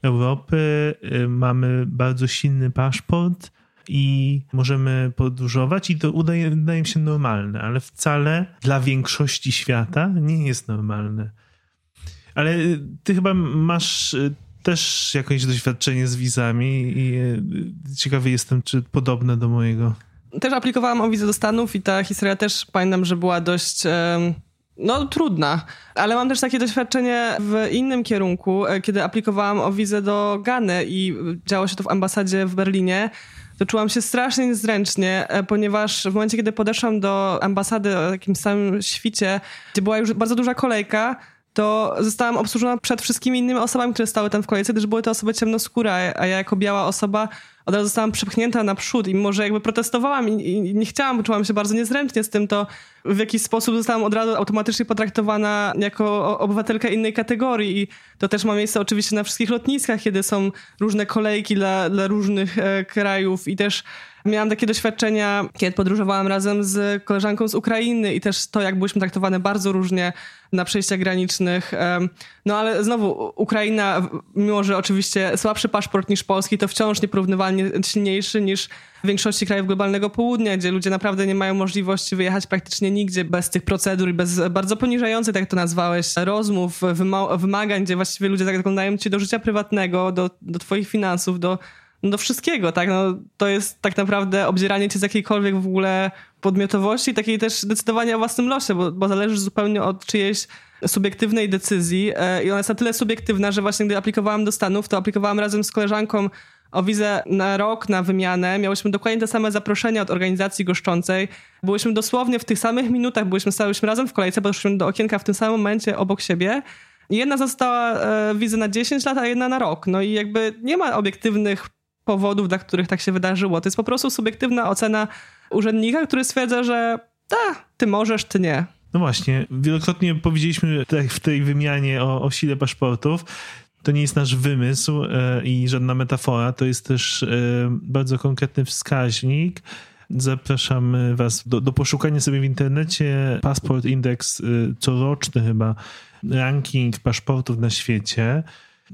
Europy, y, mamy bardzo silny paszport i możemy podróżować i to udaje, wydaje mi się normalne, ale wcale dla większości świata nie jest normalne. Ale ty chyba masz y, też jakieś doświadczenie z wizami i y, ciekawy jestem, czy podobne do mojego. Też aplikowałam o wizę do Stanów i ta historia też pamiętam, że była dość no, trudna. Ale mam też takie doświadczenie w innym kierunku, e, kiedy aplikowałam o wizę do Gany i działo się to w ambasadzie w Berlinie to czułam się strasznie niezręcznie, e, ponieważ w momencie, kiedy podeszłam do ambasady o takim samym świcie, gdzie była już bardzo duża kolejka, to zostałam obsłużona przed wszystkimi innymi osobami, które stały tam w kolejce, gdyż były to osoby ciemnoskóre, a ja jako biała osoba od razu zostałam przepchnięta naprzód i może jakby protestowałam i, i, nie chciałam, czułam się bardzo niezręcznie z tym, to w jakiś sposób zostałam od razu automatycznie potraktowana jako obywatelka innej kategorii. I to też ma miejsce oczywiście na wszystkich lotniskach, kiedy są różne kolejki dla, dla różnych e, krajów i też Miałam takie doświadczenia, kiedy podróżowałam razem z koleżanką z Ukrainy i też to, jak byliśmy traktowane bardzo różnie na przejściach granicznych. No ale znowu, Ukraina, mimo że oczywiście słabszy paszport niż polski, to wciąż nieporównywalnie silniejszy niż w większości krajów globalnego południa, gdzie ludzie naprawdę nie mają możliwości wyjechać praktycznie nigdzie bez tych procedur i bez bardzo poniżających, tak to nazwałeś, rozmów, wymagań, gdzie właściwie ludzie zaglądają ci do życia prywatnego, do, do twoich finansów, do do wszystkiego, tak? No, to jest tak naprawdę obdzieranie cię z jakiejkolwiek w ogóle podmiotowości, takiej też decydowania o własnym losie, bo, bo zależy zupełnie od czyjejś subiektywnej decyzji e, i ona jest na tyle subiektywna, że właśnie gdy aplikowałam do Stanów, to aplikowałam razem z koleżanką o wizę na rok, na wymianę. Miałyśmy dokładnie te same zaproszenia od organizacji goszczącej. Byłyśmy dosłownie w tych samych minutach, byłyśmy stałyśmy razem w kolejce, podeszliśmy do okienka w tym samym momencie obok siebie. Jedna została e, wizę na 10 lat, a jedna na rok. No i jakby nie ma obiektywnych powodów, dla których tak się wydarzyło. To jest po prostu subiektywna ocena urzędnika, który stwierdza, że ta, ty możesz, ty nie. No właśnie, wielokrotnie powiedzieliśmy w tej wymianie o, o sile paszportów. To nie jest nasz wymysł e, i żadna metafora, to jest też e, bardzo konkretny wskaźnik. Zapraszam Was do, do poszukania sobie w internecie Passport Index, e, coroczny chyba ranking paszportów na świecie.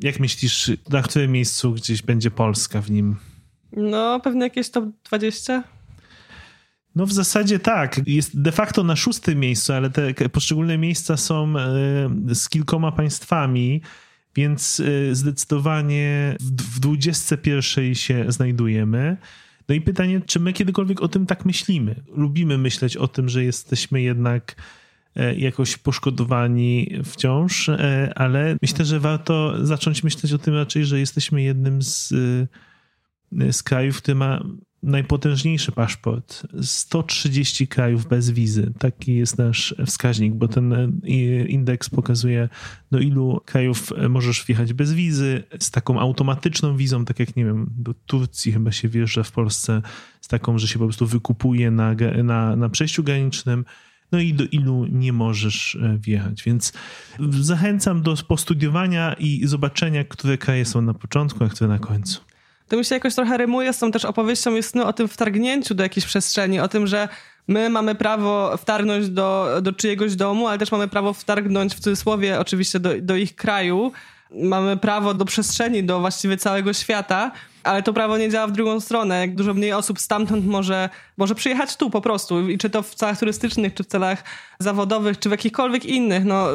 Jak myślisz, na którym miejscu gdzieś będzie Polska w nim? No, pewnie jakieś top 20. No w zasadzie tak. Jest de facto na szóstym miejscu, ale te poszczególne miejsca są e, z kilkoma państwami, więc e, zdecydowanie w 21 się znajdujemy. No i pytanie, czy my kiedykolwiek o tym tak myślimy? Lubimy myśleć o tym, że jesteśmy jednak jakoś poszkodowani wciąż, e, ale myślę, że warto zacząć myśleć o tym raczej, że jesteśmy jednym z, e, z krajów, który ma najpotężniejszy paszport. 130 krajów bez wizy. Taki jest nasz wskaźnik, bo ten indeks pokazuje, do ilu krajów możesz wjechać bez wizy, z taką automatyczną wizą, tak jak nie wiem, do Turcji chyba się wjeżdża w Polsce, z taką, że się po prostu wykupuje na, na, na przejściu granicznym no i do ilu nie możesz e, wjechać. Więc zachęcam do postudiowania i zobaczenia, które kraje są na początku, a które na końcu. To mi się jakoś trochę rymuje z tą też opowieścią jest o tym wtargnięciu do jakiejś przestrzeni, o tym, że my mamy prawo wtargnąć do, do czyjegoś domu, ale też mamy prawo wtargnąć w cudzysłowie oczywiście do, do ich kraju. Mamy prawo do przestrzeni, do właściwie całego świata, ale to prawo nie działa w drugą stronę. Jak dużo mniej osób stamtąd może, może przyjechać tu po prostu. I czy to w celach turystycznych, czy w celach zawodowych, czy w jakichkolwiek innych, no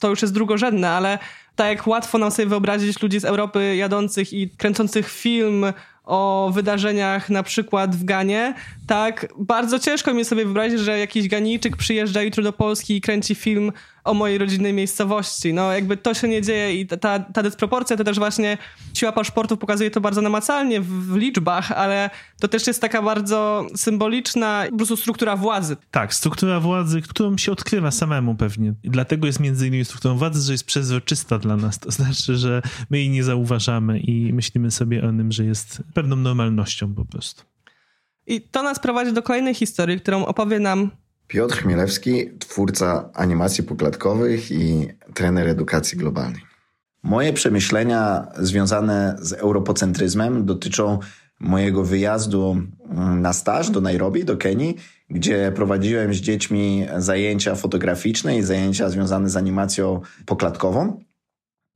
to już jest drugorzędne, ale tak jak łatwo nam sobie wyobrazić ludzi z Europy jadących i kręcących film o wydarzeniach na przykład w Ganie, tak bardzo ciężko mi sobie wyobrazić, że jakiś Ganijczyk przyjeżdża jutro do Polski i kręci film o mojej rodzinnej miejscowości. No jakby to się nie dzieje i ta, ta dysproporcja to też właśnie siła paszportów pokazuje to bardzo namacalnie w, w liczbach, ale to też jest taka bardzo symboliczna po prostu struktura władzy. Tak, struktura władzy, którą się odkrywa samemu pewnie. I dlatego jest między innymi strukturą władzy, że jest przezroczysta dla nas. To znaczy, że my jej nie zauważamy i myślimy sobie o tym, że jest pewną normalnością po prostu. I to nas prowadzi do kolejnej historii, którą opowie nam Piotr Chmielewski, twórca animacji poklatkowych i trener edukacji globalnej. Moje przemyślenia związane z europocentryzmem dotyczą mojego wyjazdu mm, na staż do Nairobi, do Kenii, gdzie prowadziłem z dziećmi zajęcia fotograficzne i zajęcia związane z animacją poklatkową.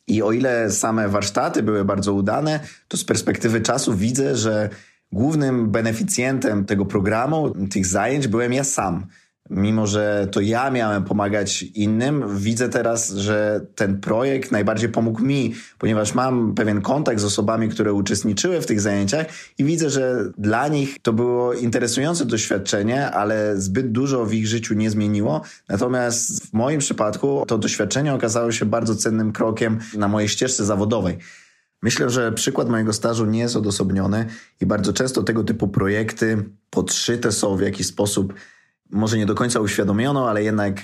I o ile same warsztaty były bardzo udane, to z perspektywy czasu widzę, że głównym beneficjentem tego programu, tych zajęć byłem ja sam mimo że to ja miałem pomagać innym, widzę teraz, że ten projekt najbardziej pomógł mi, ponieważ mam pewien kontakt z osobami, które uczestniczyły w tych zajęciach i widzę, że dla nich to było interesujące doświadczenie, ale zbyt dużo w ich życiu nie zmieniło. Natomiast w moim przypadku to doświadczenie okazało się bardzo cennym krokiem na mojej ścieżce zawodowej. Myślę, że przykład mojego stażu nie jest odosobniony i bardzo często tego typu projekty podszyte są w jakiś sposób może nie do końca uświadomiono, ale jednak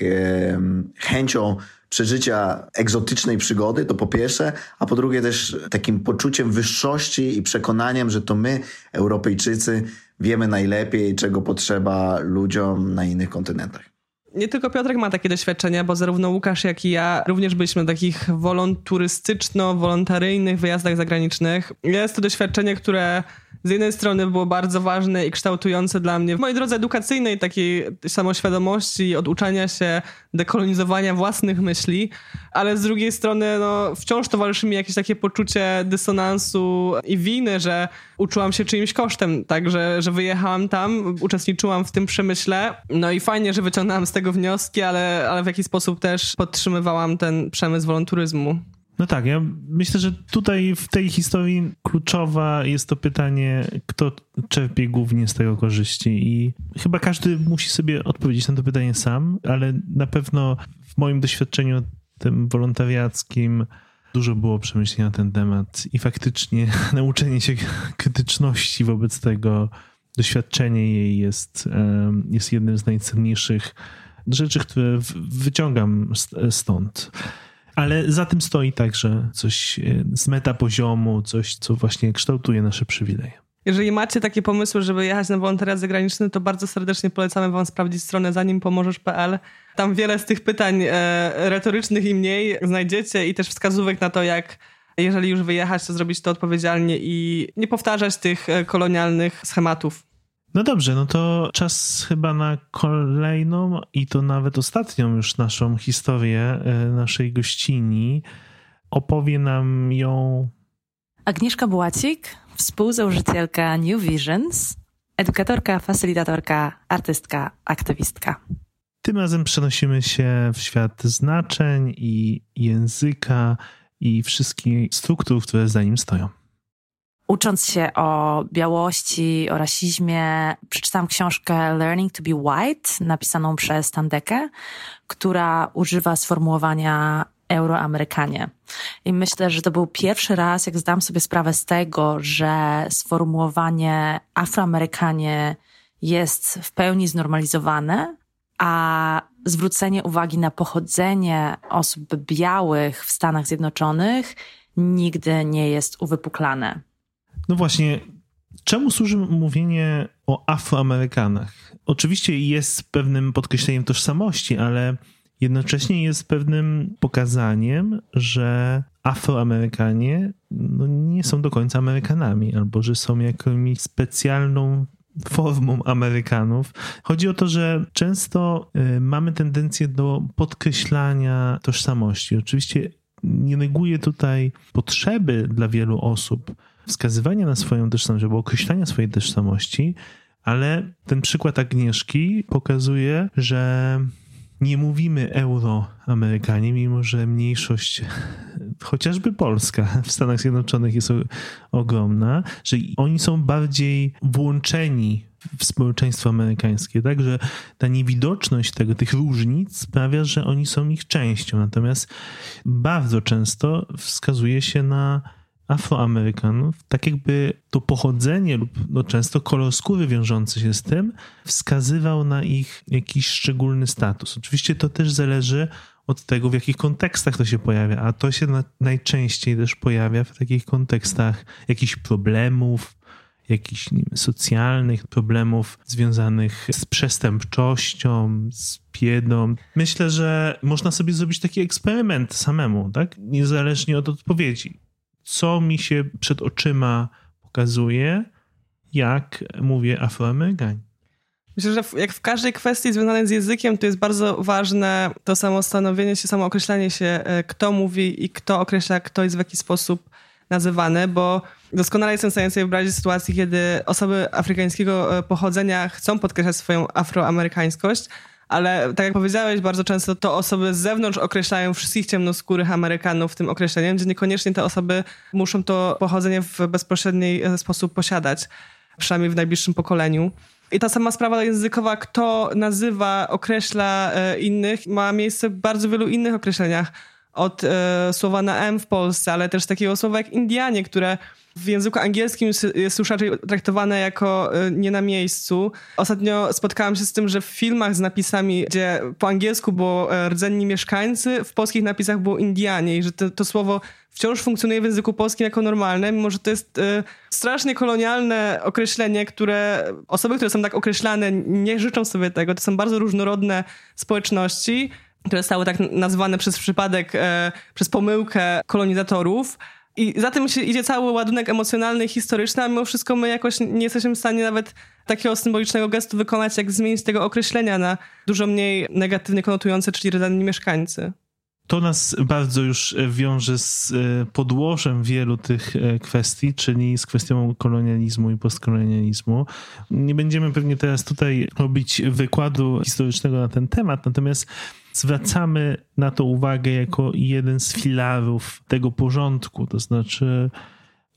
chęcią przeżycia egzotycznej przygody, to po pierwsze, a po drugie też takim poczuciem wyższości i przekonaniem, że to my, Europejczycy, wiemy najlepiej, czego potrzeba ludziom na innych kontynentach. Nie tylko Piotrek ma takie doświadczenia, bo zarówno Łukasz, jak i ja również byliśmy na takich wolonturystyczno-wolontaryjnych wyjazdach zagranicznych. Jest to doświadczenie, które z jednej strony było bardzo ważne i kształtujące dla mnie w mojej drodze edukacyjnej, takiej samoświadomości, oduczania się, dekolonizowania własnych myśli, ale z drugiej strony no, wciąż towarzyszy mi jakieś takie poczucie dysonansu i winy, że uczyłam się czyimś kosztem, tak, że, że wyjechałam tam, uczestniczyłam w tym przemyśle, no i fajnie, że wyciągnęłam z tego wnioski, ale, ale w jakiś sposób też podtrzymywałam ten przemysł wolonturyzmu. No tak, ja myślę, że tutaj w tej historii kluczowa jest to pytanie, kto czerpie głównie z tego korzyści i chyba każdy musi sobie odpowiedzieć na to pytanie sam, ale na pewno w moim doświadczeniu tym wolontariackim dużo było przemyśleń na ten temat i faktycznie <laughs> nauczenie się krytyczności wobec tego, doświadczenie jej jest, jest jednym z najcenniejszych rzeczy, które wyciągam stąd. Ale za tym stoi także coś e, z metapoziomu, coś, co właśnie kształtuje nasze przywileje. Jeżeli macie takie pomysły, żeby jechać na wolontariat zagraniczny, to bardzo serdecznie polecamy wam sprawdzić stronę zanimpomożesz.pl. Tam wiele z tych pytań e, retorycznych i mniej znajdziecie i też wskazówek na to, jak jeżeli już wyjechać, to zrobić to odpowiedzialnie i nie powtarzać tych e, kolonialnych schematów. No dobrze, no to czas chyba na kolejną i to nawet ostatnią już naszą historię e, naszej gościni. Opowie nam ją Agnieszka Błacik, współzałożycielka New Visions, edukatorka, facylitatorka, artystka, aktywistka. Tym razem przenosimy się w świat znaczeń i języka i wszystkich struktur, które za nim stoją. Ucząc się o białości, o rasizmie, przeczytałam książkę Learning to be White, napisaną przez Tandekę, która używa sformułowania Euroamerykanie. I myślę, że to był pierwszy raz, jak zdam sobie sprawę z tego, że sformułowanie Afroamerykanie jest w pełni znormalizowane, a zwrócenie uwagi na pochodzenie osób białych w Stanach Zjednoczonych nigdy nie jest uwypuklane. No właśnie, czemu służy mówienie o Afroamerykanach? Oczywiście jest pewnym podkreśleniem tożsamości, ale jednocześnie jest pewnym pokazaniem, że Afroamerykanie no, nie są do końca Amerykanami, albo że są jakąś specjalną formą Amerykanów. Chodzi o to, że często y, mamy tendencję do podkreślania tożsamości. Oczywiście nie neguję tutaj potrzeby dla wielu osób wskazywania na swoją tożsamość albo określania swojej tożsamości, ale ten przykład Agnieszki pokazuje, że nie mówimy euroamerykanie, mimo że mniejszość, <laughs> chociażby Polska <laughs> w Stanach Zjednoczonych jest ogromna, że oni są bardziej włączeni w społeczeństwo amerykańskie, tak, że ta niewidoczność tego, tych różnic sprawia, że oni są ich częścią. Natomiast bardzo często wskazuje się na Afroamerykanów, tak jakby to pochodzenie lub no często kolor skóry wiążący się z tym wskazywał na ich jakiś szczególny status. Oczywiście to też zależy od tego, w jakich kontekstach to się pojawia, a to się na, najczęściej też pojawia w takich kontekstach jakichś problemów, jakichś wiem, socjalnych problemów związanych z przestępczością, z biedą. Myślę, że można sobie zrobić taki eksperyment samemu, tak? Niezależnie od odpowiedzi co mi się przed oczyma pokazuje, jak mówię afroamerykanin. Myślę, że jak w każdej kwestii związanej z językiem, to jest bardzo ważne to samo stanowienie się, samo określanie się, e, kto mówi i kto określa, kto jest w jaki sposób nazywany, bo doskonale jestem w stanie sobie wyobrazić sytuację, kiedy osoby afrykańskiego e, pochodzenia chcą podkreślać swoją afroamerykańskość, ale tak jak powiedziałeś, bardzo często to osoby z zewnątrz określają wszystkich ciemnoskórych Amerykanów tym określeniem, gdzie niekoniecznie te osoby muszą to pochodzenie w bezpośredni e, sposób posiadać, przynajmniej w najbliższym pokoleniu. I ta sama sprawa językowa, kto nazywa, określa e, innych, ma miejsce w bardzo wielu innych określeniach. Od e, słowa na M w Polsce, ale też takiego słowa jak Indianie, które w języku angielskim jest już raczej traktowane jako e, nie na miejscu. Ostatnio spotkałam się z tym, że w filmach z napisami, gdzie po angielsku było e, rdzenni mieszkańcy, w polskich napisach było Indianie i że to, to słowo wciąż funkcjonuje w języku polskim jako normalne, mimo że to jest y, strasznie kolonialne określenie, które osoby, które są tak określane, nie życzą sobie tego. To są bardzo różnorodne społeczności, które zostały tak nazwane przez przypadek, y, przez pomyłkę kolonizatorów. I za tym idzie cały ładunek emocjonalny historyczny, a mimo wszystko my jakoś nie jesteśmy w stanie nawet takiego symbolicznego gestu wykonać, jak zmienić tego określenia na dużo mniej negatywnie konotujące, czyli rdzenni mieszkańcy. To nas bardzo już wiąże z e, podłożem wielu tych e, kwestii, czyli z kwestią kolonializmu i postkolonializmu. Nie będziemy pewnie teraz tutaj robić wykładu historycznego na ten temat, natomiast zwracamy na to uwagę jako jeden z filarów tego porządku. To znaczy,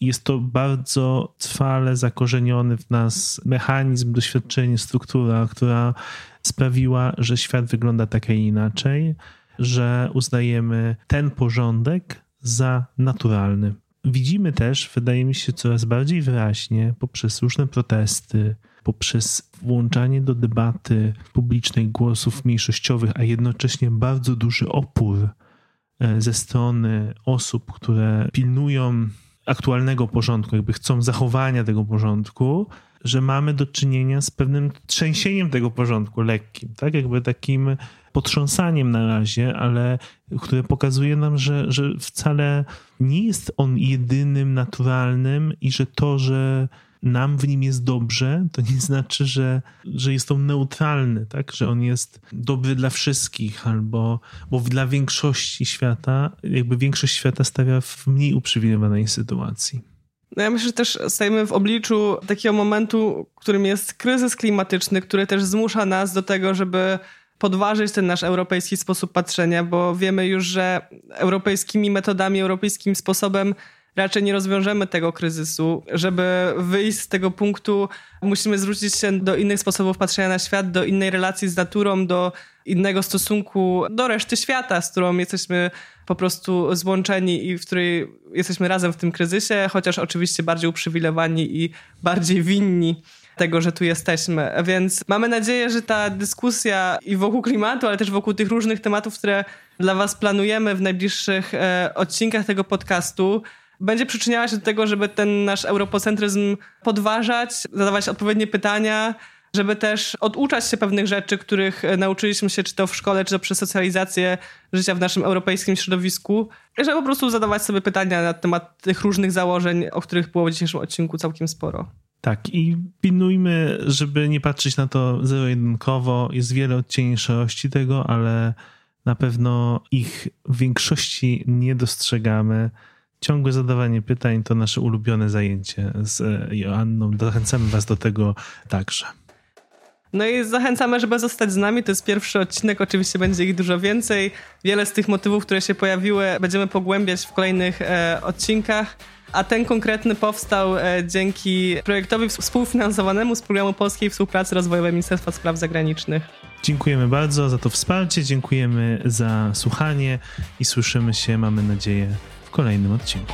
jest to bardzo trwale zakorzeniony w nas mechanizm, doświadczenie, struktura, która sprawiła, że świat wygląda tak, a inaczej, że uznajemy ten porządek za naturalny. Widzimy też, wydaje mi się, coraz bardziej wyraźnie poprzez różne protesty, poprzez włączanie do debaty publicznej głosów mniejszościowych, a jednocześnie bardzo duży opór e, ze strony osób, które pilnują aktualnego porządku, jakby chcą zachowania tego porządku, że mamy do czynienia z pewnym trzęsieniem tego porządku lekkim, tak? Jakby takim potrząsaniem na razie, ale które pokazuje nam, że, że wcale nie jest on jedynym naturalnym i że to, że nam w nim jest dobrze, to nie <laughs> znaczy, że, że jest on neutralny, tak? że on jest dobry dla wszystkich, albo bo dla większości świata, jakby większość świata stawia w mniej uprzywilejowanej sytuacji. No ja myślę, że też stajemy w obliczu takiego momentu, którym jest kryzys klimatyczny, który też zmusza nas do tego, żeby podważyć ten nasz europejski sposób patrzenia, bo wiemy już, że europejskimi metodami, europejskim sposobem raczej nie rozwiążemy tego kryzysu. Żeby wyjść z tego punktu, musimy zwrócić się do innych sposobów patrzenia na świat, do innej relacji z naturą, do innego stosunku do reszty świata, z którą jesteśmy po prostu złączeni i w której jesteśmy razem w tym kryzysie, chociaż oczywiście bardziej uprzywilejowani i bardziej winni tego, że tu jesteśmy. Więc mamy nadzieję, że ta dyskusja i wokół klimatu, ale też wokół tych różnych tematów, które dla Was planujemy w najbliższych e, odcinkach tego podcastu, będzie przyczyniała się do tego, żeby ten nasz europocentryzm podważać, zadawać odpowiednie pytania, żeby też oduczać się pewnych rzeczy, których e, nauczyliśmy się, czy to w szkole, czy to przez socjalizację życia w naszym europejskim środowisku, żeby po prostu zadawać sobie pytania na temat tych różnych założeń, o których było w dzisiejszym odcinku całkiem sporo. Tak, i pilnujmy, żeby nie patrzeć na to zero-jedynkowo. Jest wiele odcieni szarości tego, ale Na pewno ich w większości nie dostrzegamy. Ciągłe zadawanie pytań to nasze ulubione zajęcie z Joanną. Zachęcamy Was do tego także. No i zachęcamy, żeby zostać z nami. To jest pierwszy odcinek, oczywiście będzie ich dużo więcej. Wiele z tych motywów, które się pojawiły, będziemy pogłębiać w kolejnych e, odcinkach. A ten konkretny powstał e, dzięki projektowi współfinansowanemu z programu Polskiej Współpracy Rozwojowej Ministerstwa Spraw Zagranicznych. Dziękujemy bardzo za to wsparcie, dziękujemy za słuchanie i słyszymy się, mamy nadzieję, kolejnym odcinku.